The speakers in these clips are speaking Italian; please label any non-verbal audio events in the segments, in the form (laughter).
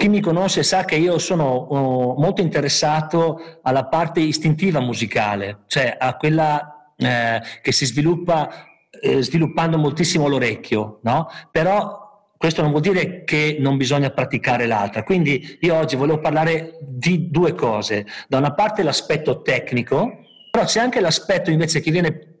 Chi mi conosce sa che io sono uh, molto interessato alla parte istintiva musicale, cioè a quella eh, che si sviluppa eh, sviluppando moltissimo l'orecchio, no? Però questo non vuol dire che non bisogna praticare l'altra. Quindi io oggi volevo parlare di due cose. Da una parte l'aspetto tecnico, però c'è anche l'aspetto invece che viene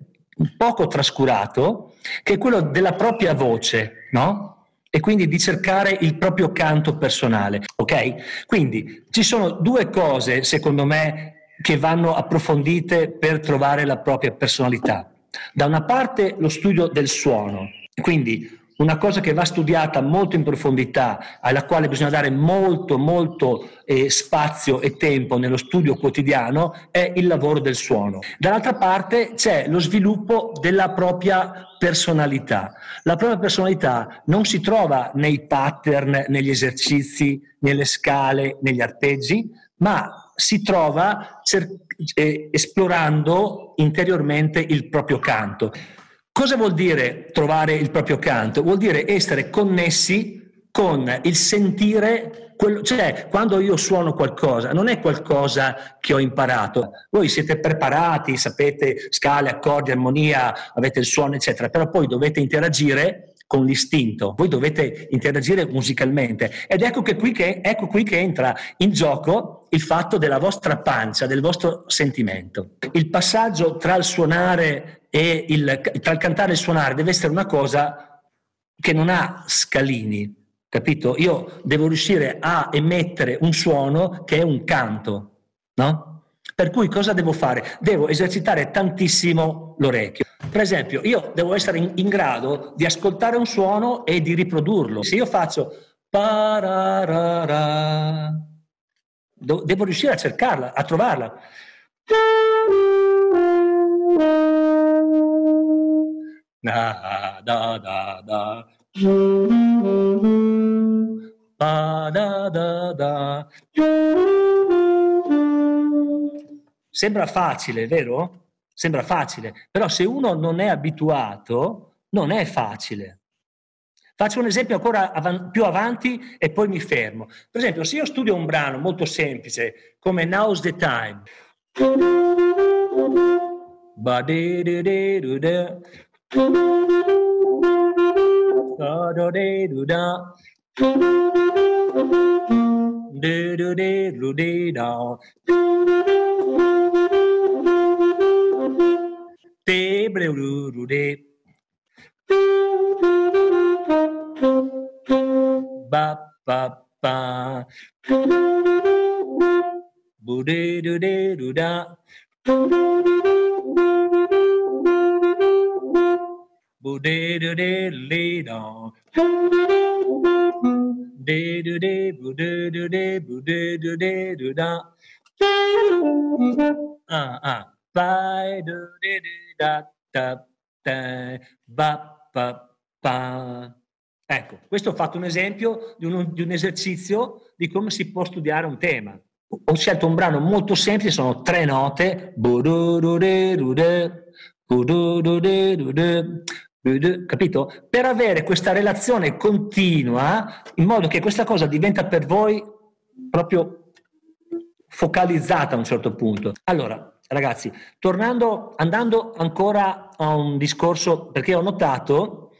poco trascurato, che è quello della propria voce, no? E quindi di cercare il proprio canto personale, ok? Quindi ci sono due cose, secondo me, che vanno approfondite per trovare la propria personalità. Da una parte lo studio del suono, quindi una cosa che va studiata molto in profondità, alla quale bisogna dare molto, molto eh, spazio e tempo nello studio quotidiano, è il lavoro del suono. Dall'altra parte c'è lo sviluppo della propria personalità. La propria personalità non si trova nei pattern, negli esercizi, nelle scale, negli arpeggi, ma si trova cer- eh, esplorando interiormente il proprio canto. Cosa vuol dire trovare il proprio canto? Vuol dire essere connessi con il sentire, quello, cioè quando io suono qualcosa, non è qualcosa che ho imparato. Voi siete preparati, sapete scale, accordi, armonia, avete il suono, eccetera, però poi dovete interagire con l'istinto, voi dovete interagire musicalmente ed ecco, qui che, ecco qui che entra in gioco il fatto della vostra pancia, del vostro sentimento. Il passaggio tra il suonare e il, tra il cantare e il suonare deve essere una cosa che non ha scalini, capito? Io devo riuscire a emettere un suono che è un canto, no? Per cui cosa devo fare? Devo esercitare tantissimo l'orecchio. Per esempio, io devo essere in, in grado di ascoltare un suono e di riprodurlo. Se io faccio devo riuscire a cercarla, a trovarla. Da da da da. Ba da da da. Sembra facile, vero? Sembra facile, però se uno non è abituato, non è facile. Faccio un esempio ancora av- più avanti e poi mi fermo. Per esempio, se io studio un brano molto semplice come Now's the Time, da do de do da. Do do de do de da. Te bre do do de. Ba ba ba. Bu de do de do da. De do de do. De do de de do de bu de do de do. Ah ah. Do de de da da da ba. Ecco, questo ho fatto un esempio di un, di un esercizio di come si può studiare un tema ho scelto un brano molto semplice, sono tre note, capito? Per avere questa relazione continua, in modo che questa cosa diventa per voi proprio focalizzata a un certo punto. Allora, ragazzi, tornando, andando ancora a un discorso, perché ho notato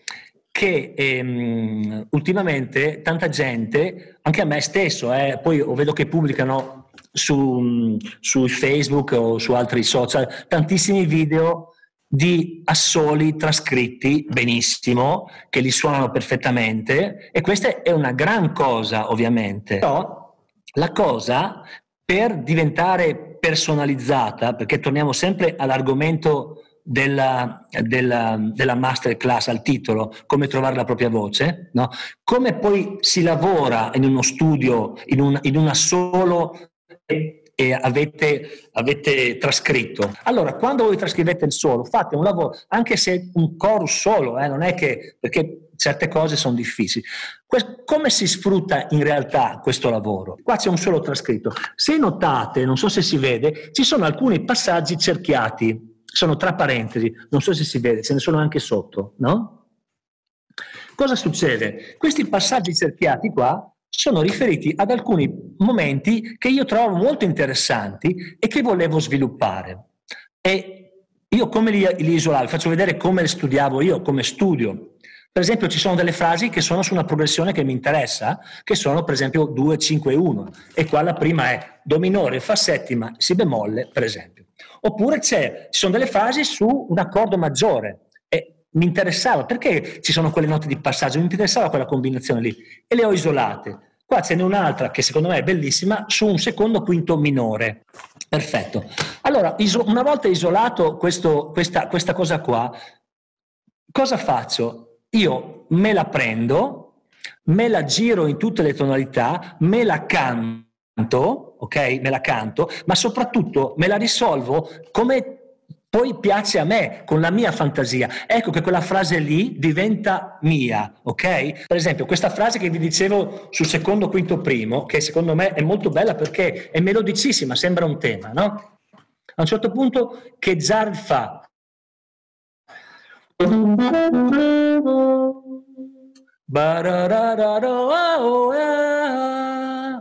che ehm, ultimamente tanta gente, anche a me stesso, eh, poi vedo che pubblicano su, su Facebook o su altri social tantissimi video di assoli trascritti benissimo, che li suonano perfettamente e questa è una gran cosa ovviamente. Però la cosa per diventare personalizzata, perché torniamo sempre all'argomento della, della, della masterclass, al titolo, come trovare la propria voce, no? come poi si lavora in uno studio, in, un, in una solo e avete, avete, trascritto. Allora, quando voi trascrivete il solo, fate un lavoro, anche se un chorus solo, eh, non è che, perché certe cose sono difficili. Come si sfrutta in realtà questo lavoro? Qua c'è un solo trascritto. Se notate, non so se si vede, ci sono alcuni passaggi cerchiati, sono tra parentesi, non so se si vede, ce ne sono anche sotto, no? Cosa succede? Questi passaggi cerchiati qua sono riferiti ad alcuni momenti che io trovo molto interessanti e che volevo sviluppare. E io come li, li isolavo? Faccio vedere come le studiavo io, come studio. Per esempio ci sono delle frasi che sono su una progressione che mi interessa, che sono per esempio 2, 5, 1. E qua la prima è Do minore, Fa settima, Si bemolle, per esempio. Oppure ci sono delle frasi su un accordo maggiore. Mi interessava, perché ci sono quelle note di passaggio? Mi interessava quella combinazione lì. E le ho isolate. Qua ce n'è un'altra che secondo me è bellissima su un secondo quinto minore. Perfetto. Allora, una volta isolato questo, questa, questa cosa qua, cosa faccio? io me la prendo, me la giro in tutte le tonalità, me la canto, ok? Me la canto, ma soprattutto me la risolvo come poi piace a me, con la mia fantasia. Ecco che quella frase lì diventa mia, ok? Per esempio, questa frase che vi dicevo sul secondo, quinto, primo, che secondo me è molto bella perché è melodicissima, sembra un tema, no? A un certo punto, che Zard fa?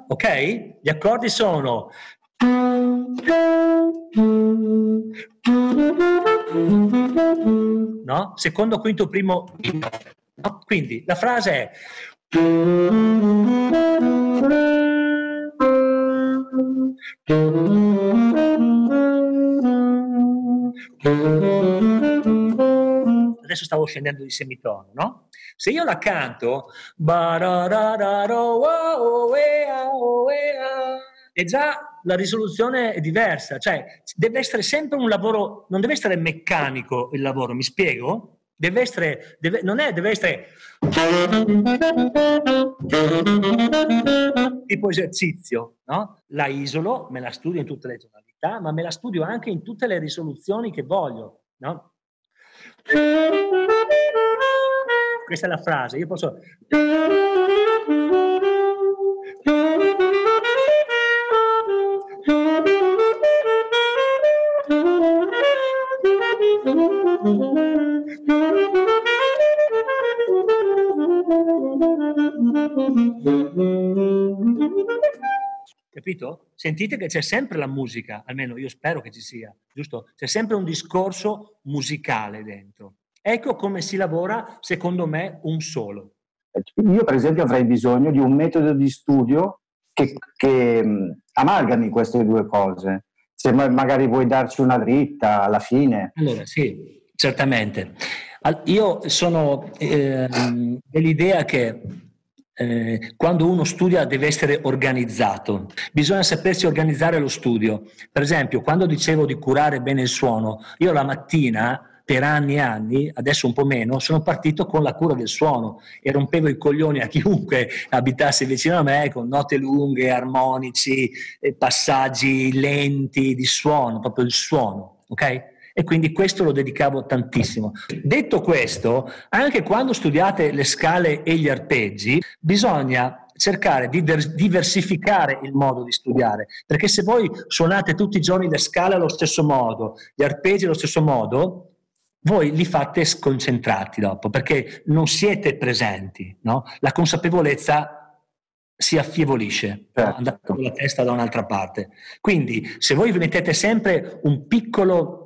Ok? Gli accordi sono no? Secondo, quinto, primo. No? Quindi la frase è adesso stavo scendendo di semitono, no? Se io la canto, e già la risoluzione è diversa, cioè deve essere sempre un lavoro, non deve essere meccanico il lavoro, mi spiego? Deve essere, deve, non è, deve essere tipo esercizio, no? La isolo, me la studio in tutte le tonalità, ma me la studio anche in tutte le risoluzioni che voglio, no? Questa è la frase, io posso... Capito? Sentite che c'è sempre la musica, almeno io spero che ci sia, giusto? C'è sempre un discorso musicale dentro. Ecco come si lavora, secondo me, un solo. Io, per esempio, avrei bisogno di un metodo di studio che, che amalgami queste due cose. Se magari vuoi darci una dritta alla fine. Allora, sì, certamente. Io sono eh, dell'idea che eh, quando uno studia deve essere organizzato, bisogna sapersi organizzare lo studio. Per esempio, quando dicevo di curare bene il suono, io la mattina per anni e anni, adesso un po' meno, sono partito con la cura del suono e rompevo i coglioni a chiunque abitasse vicino a me con note lunghe, armonici, passaggi lenti di suono, proprio il suono, ok? E quindi questo lo dedicavo tantissimo. Detto questo, anche quando studiate le scale e gli arpeggi, bisogna cercare di diversificare il modo di studiare, perché se voi suonate tutti i giorni le scale allo stesso modo, gli arpeggi allo stesso modo, voi li fate sconcentrati dopo perché non siete presenti, no? La consapevolezza si affievolisce, certo. andate con la testa da un'altra parte. Quindi se voi mettete sempre un piccolo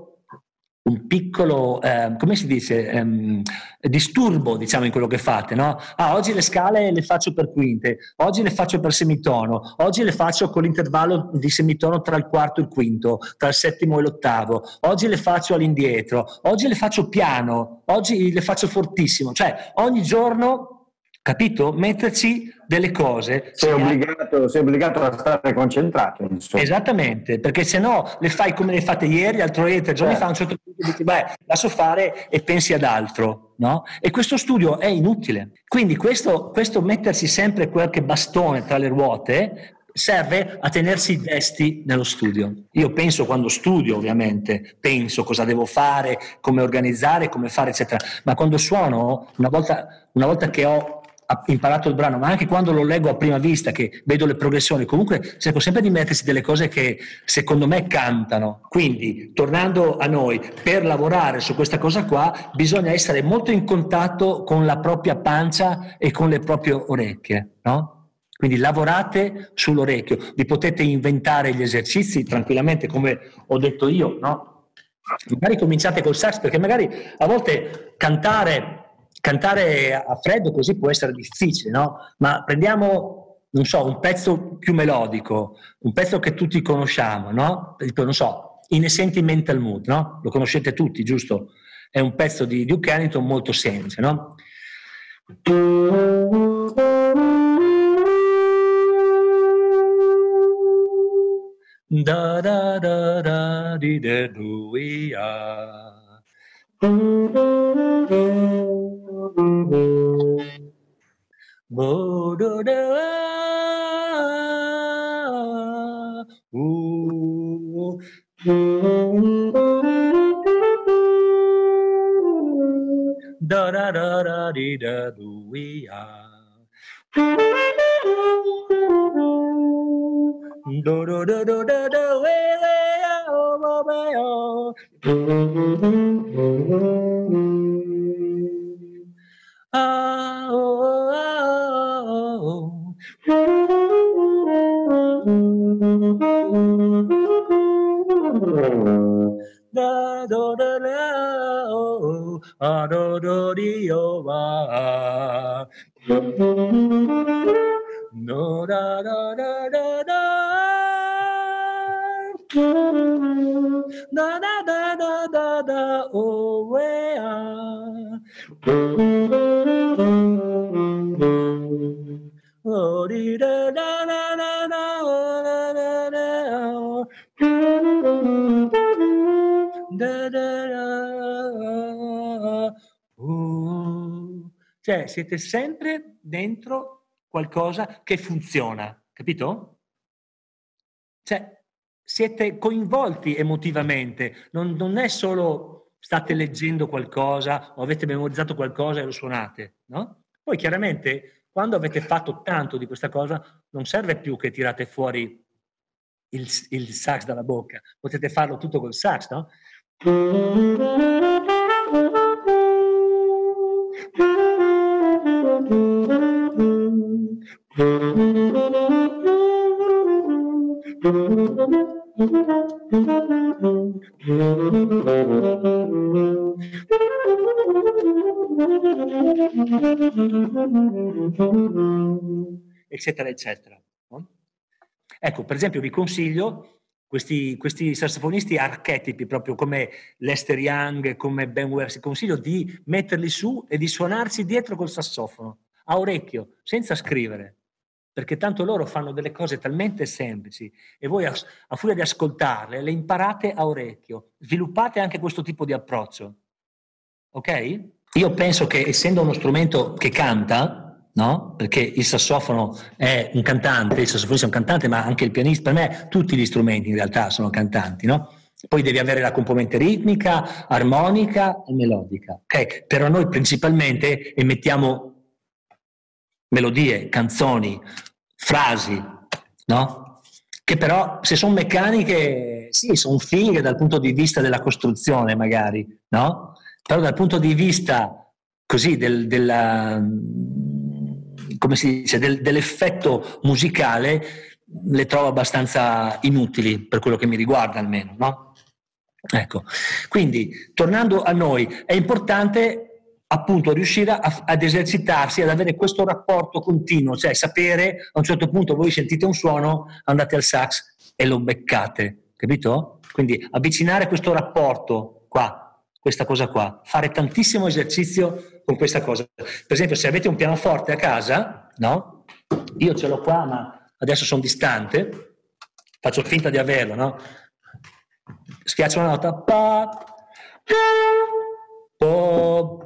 un piccolo, eh, come si dice, um, disturbo diciamo in quello che fate, no? Ah, oggi le scale le faccio per quinte, oggi le faccio per semitono, oggi le faccio con l'intervallo di semitono tra il quarto e il quinto, tra il settimo e l'ottavo, oggi le faccio all'indietro, oggi le faccio piano, oggi le faccio fortissimo, cioè ogni giorno capito? Metterci delle cose. Sei obbligato, sei obbligato, a stare concentrato. Insomma. Esattamente, perché se no le fai come le fate ieri, l'altro ieri, tre giorni eh. fa, a un certo punto dici, beh, lascio fare e pensi ad altro. No? E questo studio è inutile. Quindi questo, questo mettersi sempre qualche bastone tra le ruote serve a tenersi desti nello studio. Io penso quando studio, ovviamente, penso cosa devo fare, come organizzare, come fare, eccetera. Ma quando suono, una volta, una volta che ho imparato il brano, ma anche quando lo leggo a prima vista, che vedo le progressioni, comunque cerco sempre di mettersi delle cose che secondo me cantano. Quindi, tornando a noi, per lavorare su questa cosa qua bisogna essere molto in contatto con la propria pancia e con le proprie orecchie, no? Quindi lavorate sull'orecchio, vi potete inventare gli esercizi tranquillamente, come ho detto io, no? Magari cominciate col sax, perché magari a volte cantare, cantare a freddo così può essere difficile, no? Ma prendiamo, non so, un pezzo più melodico, un pezzo che tutti conosciamo, no? Tipo, non so, In a Sentimental Mood, no? Lo conoscete tutti, giusto? È un pezzo di Duke Ellington molto semplice, no? da da da da di da do we are. Bo do da ooh. Da da da da di da do we are. Oh. Cioè siete sempre dentro qualcosa che funziona, capito? Cioè, siete coinvolti emotivamente, non, non, è solo state leggendo qualcosa o avete memorizzato qualcosa e lo suonate, no? Poi chiaramente quando avete fatto tanto di questa cosa non serve più che tirate fuori il, il sax dalla bocca, potete farlo tutto col sax, no? Eccetera, eccetera. Ecco, per esempio vi consiglio questi, questi, sassofonisti archetipi, proprio come Lester Young, come Ben Ware, consiglio di metterli su e di suonarsi dietro col sassofono, a orecchio, senza scrivere perché tanto loro fanno delle cose talmente semplici e voi a, a furia di ascoltarle le imparate a orecchio, sviluppate anche questo tipo di approccio. Ok? Io penso che essendo uno strumento che canta, no? Perché il sassofono è un cantante, il sassofonista è un cantante, ma anche il pianista, per me tutti gli strumenti in realtà sono cantanti, no? Poi devi avere la componente ritmica, armonica e melodica. Ok? Però noi principalmente emettiamo melodie, canzoni, frasi, no? Che però se sono meccaniche, sì, sono fighe dal punto di vista della costruzione magari, no? Però dal punto di vista così del, della, come si dice, del, dell'effetto musicale le trovo abbastanza inutili per quello che mi riguarda almeno, no? Ecco, quindi tornando a noi, è importante appunto riuscire a, ad esercitarsi, ad avere questo rapporto continuo, cioè sapere a un certo punto voi sentite un suono, andate al sax e lo beccate, capito? Quindi avvicinare questo rapporto qua, questa cosa qua, fare tantissimo esercizio con questa cosa. Per esempio, se avete un pianoforte a casa, no? Io ce l'ho qua, ma adesso sono distante, faccio finta di averlo, no? Schiaccio una nota, pa, po,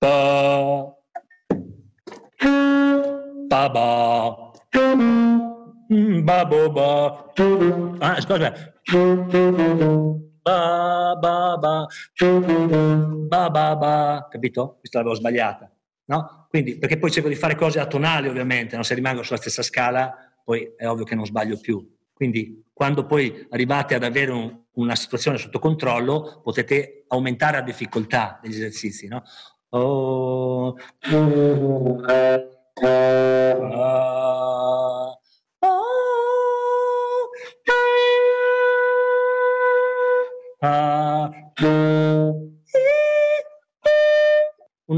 Ba. Ba ba. Ba bo ba. Ah, scusa. Ba ba ba. Ba ba ba. Capito? Questa l'avevo sbagliata. No? Quindi, perché poi cerco di fare cose atonali ovviamente, no? se rimango sulla stessa scala poi è ovvio che non sbaglio più. Quindi quando poi arrivate ad avere un, una situazione sotto controllo, potete aumentare la difficoltà degli esercizi. No? Oh,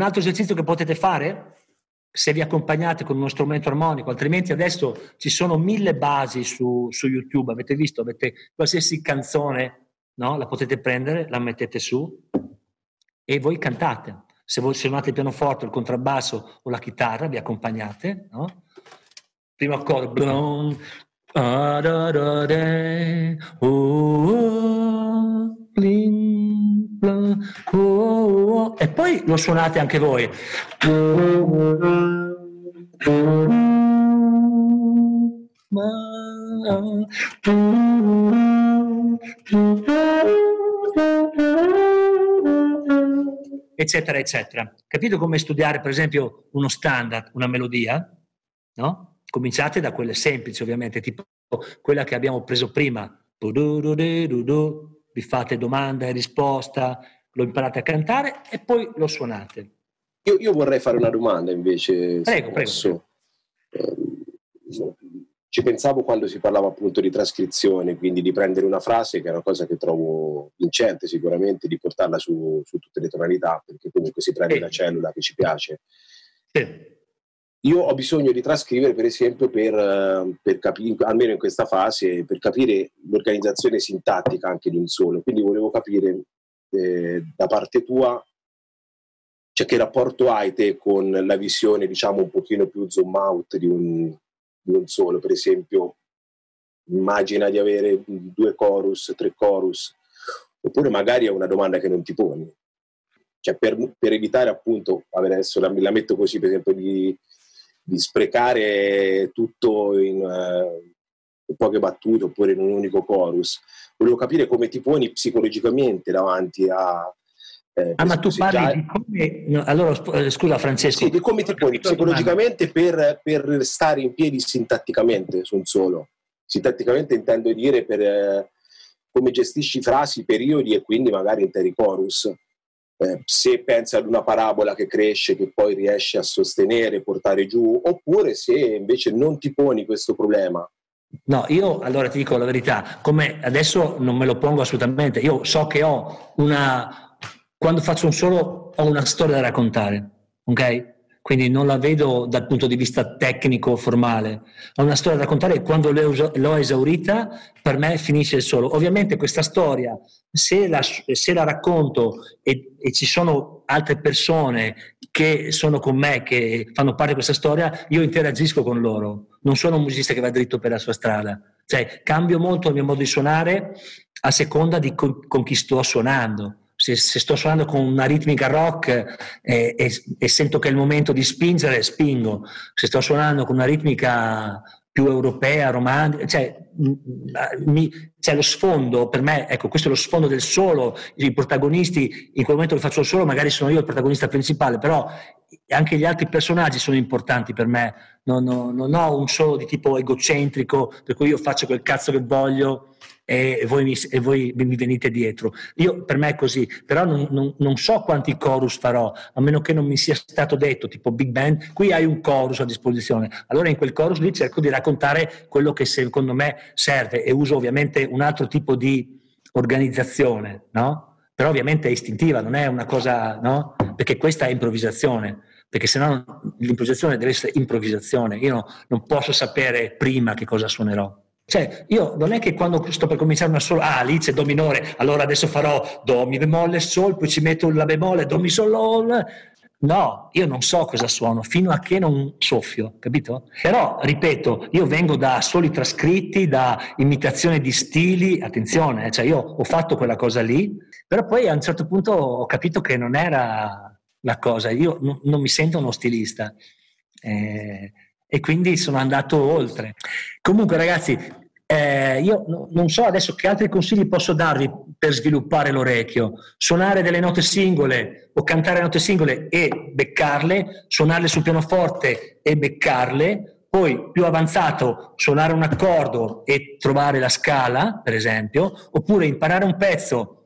altro esercizio che potete fare se vi accompagnate con uno strumento armonico, altrimenti adesso ci sono mille basi su, su YouTube, avete visto, avete qualsiasi canzone, no? la potete prendere, la mettete su e voi cantate. Se voi suonate il pianoforte, il contrabbasso o la chitarra, vi accompagnate, no? Primo accordo, blon, ah, oh, oh, bling, blon, oh, e poi lo suonate anche voi. eccetera, eccetera. Capito come studiare, per esempio, uno standard, una melodia? No? Cominciate da quelle semplici, ovviamente, tipo quella che abbiamo preso prima. Vi fate domanda e risposta, lo imparate a cantare e poi lo suonate. Io, io vorrei fare una domanda invece. Prego, prego. Eh, ci pensavo quando si parlava appunto di trascrizione, quindi di prendere una frase, che è una cosa che trovo vincente sicuramente, di portarla su, su tutte le tonalità, perché comunque si prende sì. la cellula che ci piace. Sì. Io ho bisogno di trascrivere, per esempio, per, per capire, almeno in questa fase, per capire l'organizzazione sintattica anche di un solo. Quindi volevo capire da parte tua cioè che rapporto hai te con la visione, diciamo, un pochino più zoom out di un, non solo, per esempio immagina di avere due chorus, tre chorus, oppure magari è una domanda che non ti poni. Cioè per, per evitare appunto, adesso la, la, metto così per esempio, di, di sprecare tutto in, uh, in, poche battute oppure in un unico chorus, volevo capire come ti poni psicologicamente davanti a, eh, ah, ma tu parli di come... Allora, eh, scusa Francesco. Sì, di come ti poni psicologicamente per, per, stare in piedi sintatticamente su un solo. Sintatticamente intendo dire per eh, come gestisci frasi, periodi e quindi magari interi chorus. Eh, se pensi ad una parabola che cresce, che poi riesci a sostenere, portare giù, oppure se invece non ti poni questo problema, No, io allora ti dico la verità, come adesso non me lo pongo assolutamente, io so che ho una, quando faccio un solo ho una storia da raccontare, ok? Quindi non la vedo dal punto di vista tecnico, formale. Ho una storia da raccontare e quando l'ho esaurita, per me finisce il solo. Ovviamente questa storia, se la, se la racconto e, e, ci sono altre persone che sono con me, che fanno parte di questa storia, io interagisco con loro. Non sono un musicista che va dritto per la sua strada. Cioè, cambio molto il mio modo di suonare a seconda di con, con chi sto suonando se, se, sto suonando con una ritmica rock eh, e, e, sento che è il momento di spingere, spingo. Se sto suonando con una ritmica più europea, romantica, cioè, mi, cioè lo sfondo, per me, ecco, questo è lo sfondo del solo, i protagonisti, in quel momento che faccio solo, magari sono io il protagonista principale, però anche gli altri personaggi sono importanti per me, non, non, non ho un solo di tipo egocentrico, per cui io faccio quel cazzo che voglio e voi mi, e voi mi venite dietro. Io, per me è così, però non, non, non, so quanti chorus farò, a meno che non mi sia stato detto, tipo Big Band, qui hai un chorus a disposizione. Allora in quel chorus lì cerco di raccontare quello che secondo me serve e uso ovviamente un altro tipo di organizzazione, no? Però ovviamente è istintiva, non è una cosa, no? Perché questa è improvvisazione perché sennò l'improvvisazione deve essere improvvisazione. Io no, non posso sapere prima che cosa suonerò. Cioè, io non è che quando sto per cominciare una sola, ah, lì c'è do minore, allora adesso farò do, mi bemolle, sol, poi ci metto la bemolle, do, mi, sol, lol. No, io non so cosa suono fino a che non soffio, capito? Però, ripeto, io vengo da soli trascritti, da imitazione di stili, attenzione, eh, cioè io ho fatto quella cosa lì, però poi a un certo punto ho capito che non era la cosa, io non, non mi sento uno stilista. Eh, e quindi sono andato oltre. Comunque ragazzi, eh, io no, non so adesso che altri consigli posso darvi per sviluppare l'orecchio. Suonare delle note singole o cantare note singole e beccarle, suonarle sul pianoforte e beccarle, poi più avanzato suonare un accordo e trovare la scala, per esempio, oppure imparare un pezzo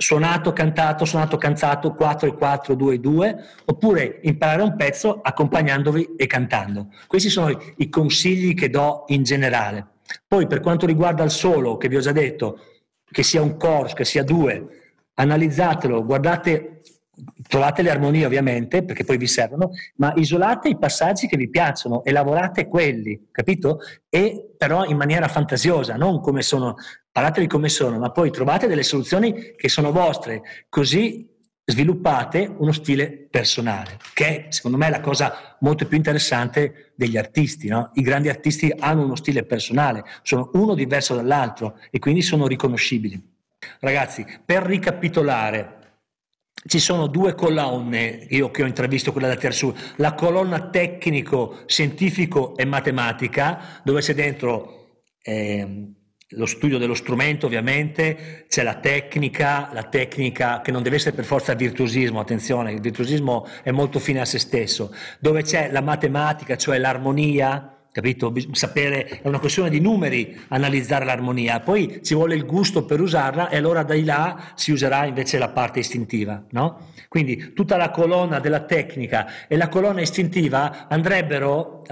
suonato, cantato, suonato, cantato 4 e 4, 2 e 2, oppure imparare un pezzo accompagnandovi e cantando. Questi sono i consigli che do in generale. Poi per quanto riguarda il solo, che vi ho già detto, che sia un chorus, che sia due, analizzatelo, guardate, trovate le armonie ovviamente, perché poi vi servono, ma isolate i passaggi che vi piacciono e lavorate quelli, capito? E però in maniera fantasiosa, non come sono parlateli come sono, ma poi trovate delle soluzioni che sono vostre, così sviluppate uno stile personale, che secondo me è la cosa molto più interessante degli artisti. No? I grandi artisti hanno uno stile personale, sono uno diverso dall'altro e quindi sono riconoscibili. Ragazzi, per ricapitolare, ci sono due colonne, io che ho intravisto quella da Tersu, la colonna tecnico, scientifico e matematica, dove c'è dentro eh, lo studio dello strumento ovviamente, c'è la tecnica, la tecnica che non deve essere per forza virtuosismo, attenzione, il virtuosismo è molto fine a se stesso, dove c'è la matematica, cioè l'armonia, capito? Sapere, è una questione di numeri analizzare l'armonia, poi ci vuole il gusto per usarla e allora da là si userà invece la parte istintiva, no? Quindi tutta la colonna della tecnica e la colonna istintiva andrebbero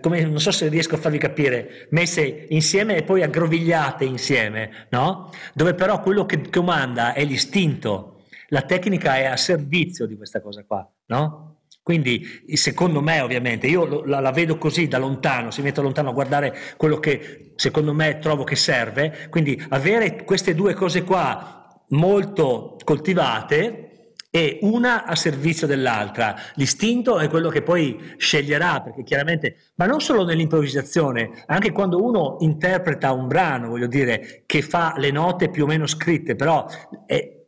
come, non so se riesco a farvi capire, messe insieme e poi aggrovigliate insieme, no? Dove però quello che comanda è l'istinto, la tecnica è a servizio di questa cosa qua, no? Quindi, secondo me, ovviamente, io la, la, vedo così da lontano, si mette lontano a guardare quello che secondo me trovo che serve. Quindi, avere queste due cose qua molto coltivate e una a servizio dell'altra. L'istinto è quello che poi sceglierà, perché chiaramente, ma non solo nell'improvvisazione, anche quando uno interpreta un brano, voglio dire, che fa le note più o meno scritte, però è,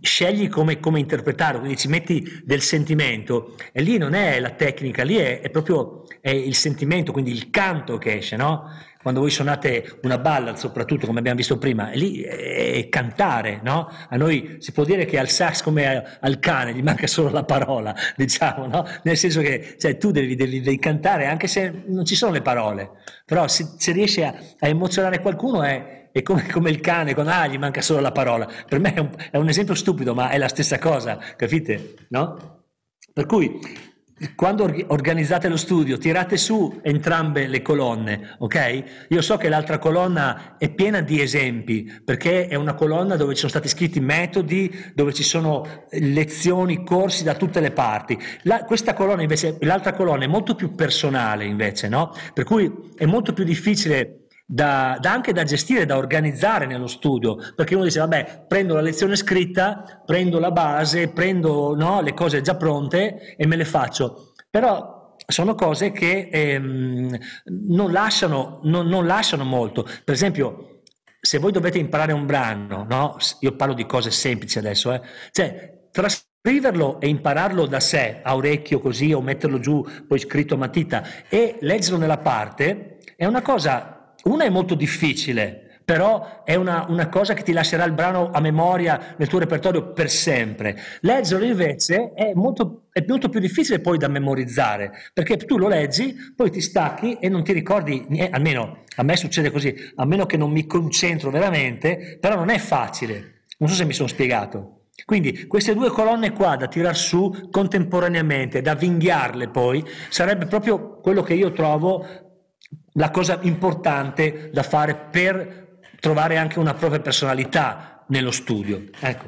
scegli come, come, interpretarlo, quindi ci metti del sentimento e lì non è la tecnica, lì è, è proprio è il sentimento, quindi il canto che esce, no? quando voi suonate una ballad, soprattutto come abbiamo visto prima, è lì è cantare, no? A noi si può dire che al sax come al cane gli manca solo la parola, (laughs) diciamo, no? Nel senso che cioè, tu devi, devi, devi, cantare anche se non ci sono le parole, però se, se riesci a, a, emozionare qualcuno è, è come, come, il cane, con ah, gli manca solo la parola. Per me è un, è un esempio stupido, ma è la stessa cosa, capite? No? Per cui quando organizzate lo studio, tirate su entrambe le colonne, ok? Io so che l'altra colonna è piena di esempi, perché è una colonna dove ci sono stati scritti metodi, dove ci sono lezioni, corsi da tutte le parti. La, questa colonna invece, l'altra colonna è molto più personale invece, no? Per cui è molto più difficile da, da anche da gestire, da organizzare nello studio, perché uno dice vabbè prendo la lezione scritta, prendo la base, prendo no, le cose già pronte e me le faccio, però sono cose che ehm, non, lasciano, non, non lasciano molto, per esempio se voi dovete imparare un brano, no? io parlo di cose semplici adesso, eh? cioè trascriverlo e impararlo da sé a orecchio così o metterlo giù poi scritto a matita e leggerlo nella parte è una cosa una è molto difficile, però è una, una, cosa che ti lascerà il brano a memoria nel tuo repertorio per sempre. Leggerlo invece è molto, è molto più difficile poi da memorizzare, perché tu lo leggi, poi ti stacchi e non ti ricordi, niente, almeno a me succede così, a meno che non mi concentro veramente, però non è facile. Non so se mi sono spiegato. Quindi queste due colonne qua da tirar su contemporaneamente, da vinghiarle poi, sarebbe proprio quello che io trovo la cosa importante da fare per trovare anche una propria personalità nello studio. Ecco.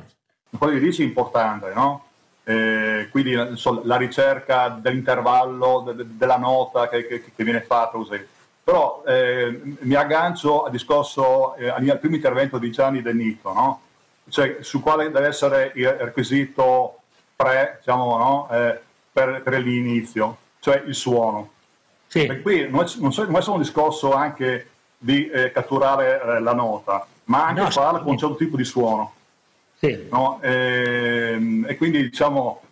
Quello che dici è importante, no? Eh, quindi la ricerca dell'intervallo, de, de, della nota che, che, che, viene fatta così. Però eh, mi aggancio al discorso, eh, al primo intervento di Gianni De Nito, no? cioè, su quale deve essere il requisito pre, diciamo, no? Eh, per, per l'inizio, cioè il suono. Sì. E qui non è, non è solo un discorso anche di eh, catturare eh, la nota, ma anche no, farla con un certo tipo di suono. Sì. No? E, ehm, e, quindi diciamo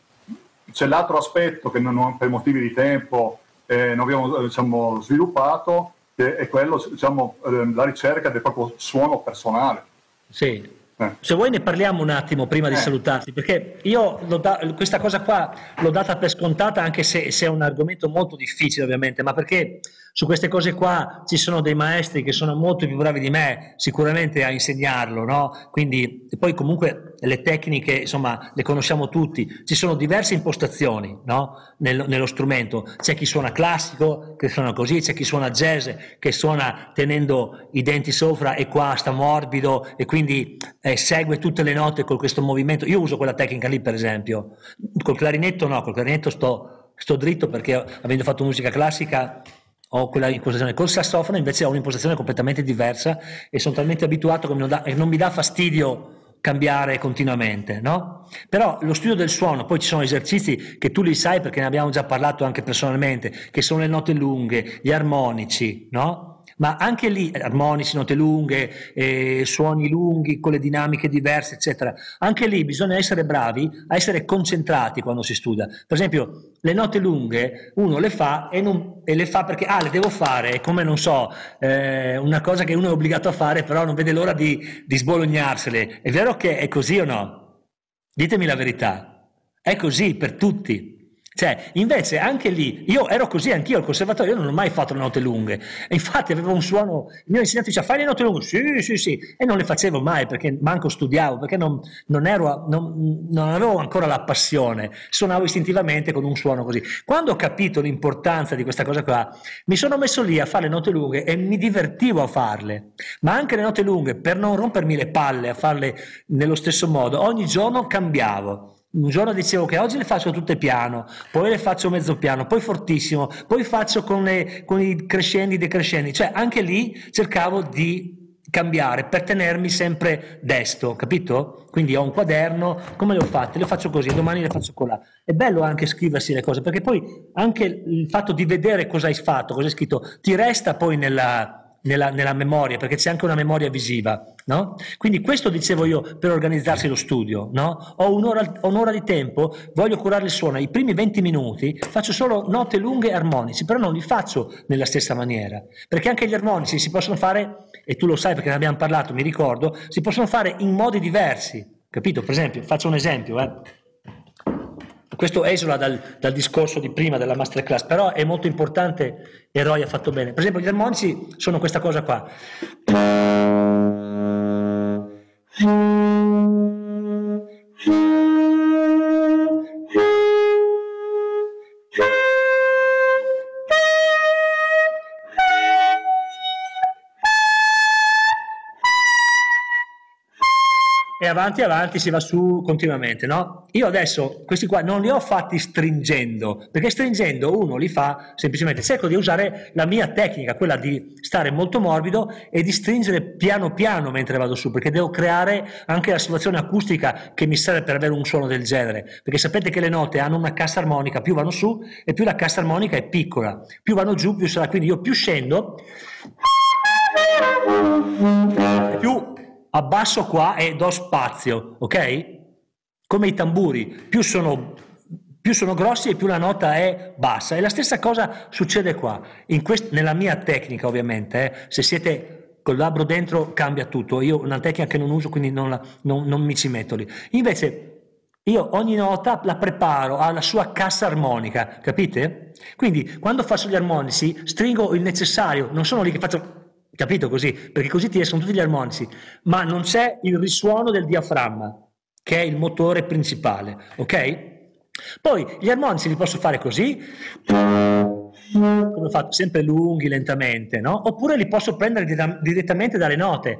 c'è l'altro aspetto che non, per motivi di tempo eh, non abbiamo diciamo, sviluppato, che è quello, diciamo, eh, la ricerca del proprio suono personale. Sì. Eh. Se vuoi ne parliamo un attimo prima di eh. salutarti, perché io da, questa cosa qua l'ho data per scontata anche se, se, è un argomento molto difficile ovviamente, ma perché su queste cose qua ci sono dei maestri che sono molto più bravi di me sicuramente a insegnarlo, no? Quindi poi comunque le tecniche, insomma, le conosciamo tutti, ci sono diverse impostazioni, no? Nello, nello strumento, c'è chi suona classico, che suona così, c'è chi suona jazz, che suona tenendo i denti sopra e qua sta morbido e quindi eh, segue tutte le note con questo movimento. Io uso quella tecnica lì, per esempio. Col clarinetto no, col clarinetto sto, sto dritto perché avendo fatto musica classica ho quella impostazione. Col sassofono invece ho un'impostazione completamente diversa e sono talmente abituato che non, da, non mi dà fastidio cambiare continuamente, no? Però lo studio del suono, poi ci sono esercizi che tu li sai perché ne abbiamo già parlato anche personalmente, che sono le note lunghe, gli armonici, no? Ma anche lì armonici, note lunghe, eh, suoni lunghi con le dinamiche diverse, eccetera. Anche lì bisogna essere bravi a essere concentrati quando si studia. Per esempio, le note lunghe uno le fa e, non, e le fa perché ah, le devo fare, è come non so, eh, una cosa che uno è obbligato a fare, però non vede l'ora di, di sbolognarsele. È vero che è così o no? Ditemi la verità. È così per tutti. Cioè, invece anche lì, io ero così anch'io al conservatorio, io non ho mai fatto le note lunghe, e infatti avevo un suono, il mio insegnante diceva fai le note lunghe, sì, sì, sì, e non le facevo mai perché manco studiavo, perché non, non, ero, non, non avevo ancora la passione, suonavo istintivamente con un suono così. Quando ho capito l'importanza di questa cosa qua, mi sono messo lì a fare le note lunghe e mi divertivo a farle, ma anche le note lunghe, per non rompermi le palle a farle nello stesso modo, ogni giorno cambiavo un giorno dicevo che oggi le faccio tutte piano, poi le faccio mezzo piano, poi fortissimo, poi faccio con, le, con i crescendi decrescendi, cioè anche lì cercavo di cambiare per tenermi sempre desto, capito? Quindi ho un quaderno, come le ho fatte? Le faccio così, domani le faccio colà. È bello anche scriversi le cose, perché poi anche il fatto di vedere cosa hai fatto, cosa hai scritto, ti resta poi nella, nella, nella, memoria, perché c'è anche una memoria visiva, no? Quindi questo dicevo io per organizzarsi lo studio, no? Ho un'ora, un'ora, di tempo, voglio curare il suono, i primi 20 minuti faccio solo note lunghe e armonici, però non li faccio nella stessa maniera, perché anche gli armonici si possono fare, e tu lo sai perché ne abbiamo parlato, mi ricordo, si possono fare in modi diversi, capito? Per esempio, faccio un esempio, eh? Questo esula dal, dal, discorso di prima della masterclass, però è molto importante e Roy ha fatto bene. Per esempio, gli armonici sono questa cosa qua. Avanti avanti si va su continuamente, no? Io adesso questi qua non li ho fatti stringendo, perché stringendo uno li fa semplicemente, cerco di usare la mia tecnica, quella di stare molto morbido e di stringere piano piano mentre vado su, perché devo creare anche la situazione acustica che mi serve per avere un suono del genere, perché sapete che le note hanno una cassa armonica, più vanno su e più la cassa armonica è piccola, più vanno giù più sarà, quindi io più scendo più abbasso qua e do spazio, ok? Come i tamburi, più sono, più sono grossi e più la nota è bassa. E la stessa cosa succede qua, quest- nella mia tecnica ovviamente, eh, se siete col labbro dentro cambia tutto, io una tecnica che non uso quindi non, la, non, non mi ci metto lì. Invece io ogni nota la preparo alla sua cassa armonica, capite? Quindi quando faccio gli armonici stringo il necessario, non sono lì che faccio Capito così? Perché così ti escono tutti gli armonici, ma non c'è il risuono del diaframma, che è il motore principale, ok? Poi gli armonici li posso fare così, come ho fatto, sempre lunghi, lentamente, no? Oppure li posso prendere direttamente dalle note.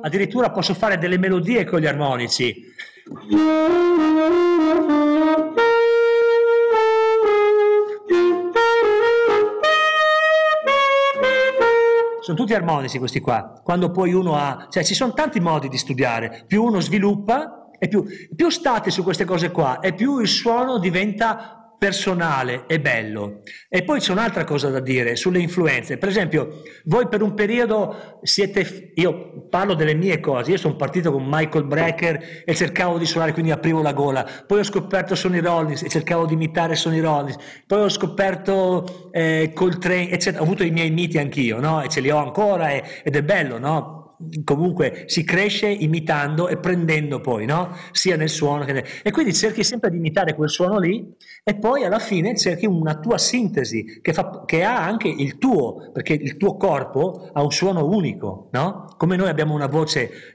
Addirittura posso fare delle melodie con gli armonici. Sono tutti armonici questi qua. Quando poi uno ha, cioè ci sono tanti modi di studiare. Più uno sviluppa, e più, più state su queste cose qua, e più il suono diventa personale e bello. E poi c'è un'altra cosa da dire sulle influenze. Per esempio, voi per un periodo siete, io parlo delle mie cose, io sono partito con Michael Brecker e cercavo di suonare, quindi aprivo la gola. Poi ho scoperto Sonny Rollins e cercavo di imitare Sonny Rollins. Poi ho scoperto eh, Coltrane, eccetera. Ho avuto i miei miti anch'io, no? E ce li ho ancora e, ed è bello, no? Comunque si cresce imitando e prendendo poi, no? sia nel suono che nel... E quindi cerchi sempre di imitare quel suono lì e poi alla fine cerchi una tua sintesi che, fa, che ha anche il tuo, perché il tuo corpo ha un suono unico, no? Come noi abbiamo una voce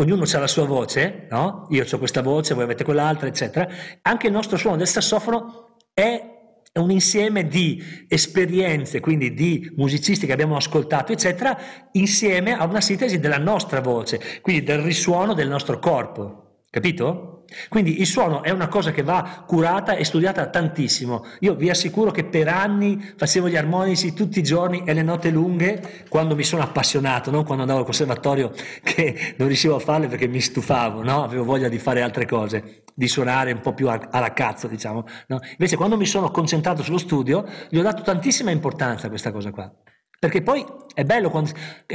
ognuno ha la sua voce, no? Io ho questa voce, voi avete quell'altra, eccetera. Anche il nostro suono del sassofono è è un insieme di esperienze, quindi di musicisti che abbiamo ascoltato, eccetera, insieme a una sintesi della nostra voce, quindi del risuono del nostro corpo. Capito? Quindi il suono è una cosa che va curata e studiata tantissimo. Io vi assicuro che per anni facevo gli armonici tutti i giorni e le note lunghe quando mi sono appassionato, non quando andavo al conservatorio (laughs) che non riuscivo a farle perché mi stufavo, no? avevo voglia di fare altre cose, di suonare un po' più alla cazzo, diciamo. No? Invece quando mi sono concentrato sullo studio gli ho dato tantissima importanza a questa cosa qua. Perché poi è bello quando,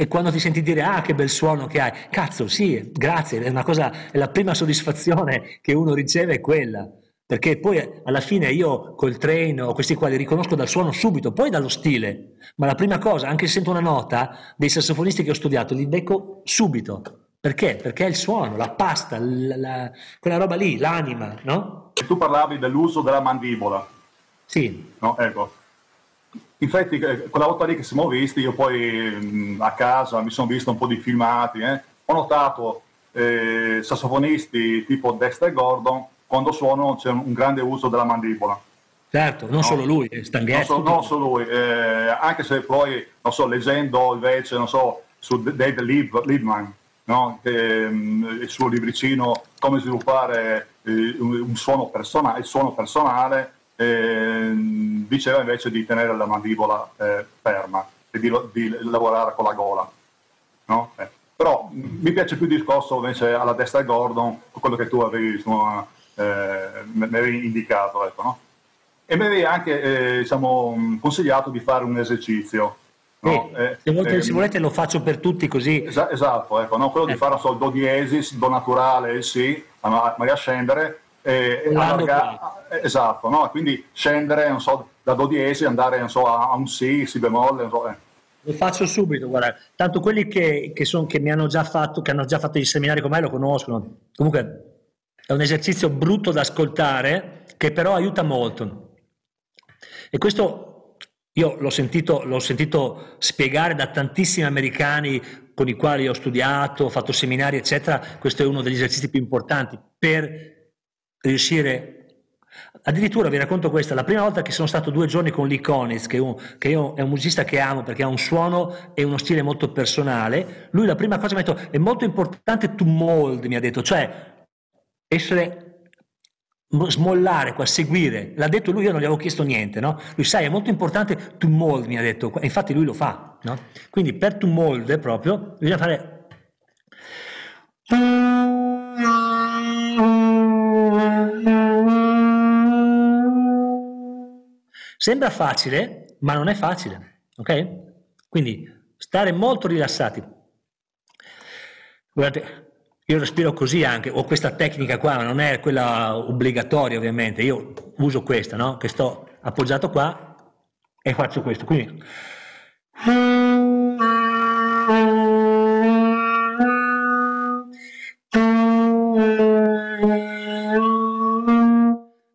quando, ti senti dire ah che bel suono che hai. Cazzo, sì, grazie, è una cosa, è la prima soddisfazione che uno riceve è quella. Perché poi alla fine io col train o questi qua li riconosco dal suono subito, poi dallo stile. Ma la prima cosa, anche se sento una nota dei sassofonisti che ho studiato, li becco subito. Perché? Perché è il suono, la pasta, la, la, quella roba lì, l'anima, no? Tu parlavi dell'uso della mandibola. Sì. No, ecco Infatti, eh, quella volta lì che siamo visti, io poi a casa mi sono visto un po' di filmati, eh, ho notato eh, sassofonisti tipo Dexter Gordon, quando suonano c'è un grande uso della mandibola. Certo, non no? solo lui, eh, Non, so, non solo lui, eh, anche se poi, non so, leggendo invece, non so, su David Liebman, no? che, il suo libricino Come sviluppare un suono personale, il suono personale, eh, diceva invece di tenere la mandibola eh, ferma e di, di, lavorare con la gola. No? Eh. Però mi piace più il discorso invece alla destra di Gordon, quello che tu avevi, insomma, eh, mi avevi indicato. Ecco, no? E mi avevi anche eh, diciamo, consigliato di fare un esercizio. No? Eh, se, volete, se, volete, lo faccio per tutti così. esatto, ecco, no? quello di fare so, do diesis, do naturale, il si, magari a scendere, e allarga, esatto, no? quindi scendere non so, da do diesis andare so, a, un si, si bemolle. So, eh. Lo faccio subito, guarda. Tanto quelli che, che, son, che mi hanno già fatto, che hanno già fatto i seminari con me lo conoscono. Comunque è un esercizio brutto da ascoltare, che però aiuta molto. E questo io l'ho sentito, l'ho sentito spiegare da tantissimi americani con i quali ho studiato, ho fatto seminari, eccetera. Questo è uno degli esercizi più importanti per riuscire Addirittura vi racconto questa, la prima volta che sono stato due giorni con l'Iconis, che, che io, è un musicista che amo perché ha un suono e uno stile molto personale, lui la prima cosa mi ha detto, è molto importante to mold, mi ha detto, cioè essere, smollare qua, seguire. L'ha detto lui, io non gli avevo chiesto niente, no? Lui sai, è molto importante to mold, mi ha detto, infatti lui lo fa, no? Quindi per to mold proprio bisogna fare... Sembra facile, ma non è facile, ok? Quindi stare molto rilassati. Guardate, io respiro così anche, ho questa tecnica qua, ma non è quella obbligatoria ovviamente, io uso questa, no? Che sto appoggiato qua e faccio questo. Quindi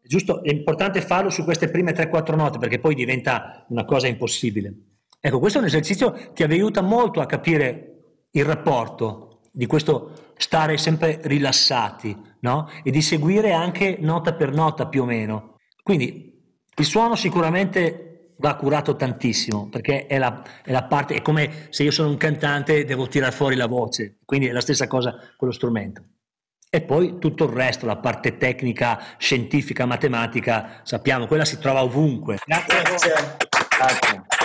giusto, è importante farlo su queste prime 3-4 note perché poi diventa una cosa impossibile. Ecco, questo è un esercizio che vi aiuta molto a capire il rapporto di questo stare sempre rilassati, no? E di seguire anche nota per nota più o meno. Quindi il suono sicuramente va curato tantissimo perché è la, è la parte, è come se io sono un cantante e devo tirare fuori la voce, quindi è la stessa cosa con lo strumento. E poi tutto il resto, la parte tecnica, scientifica, matematica, sappiamo, quella si trova ovunque. Grazie. Grazie.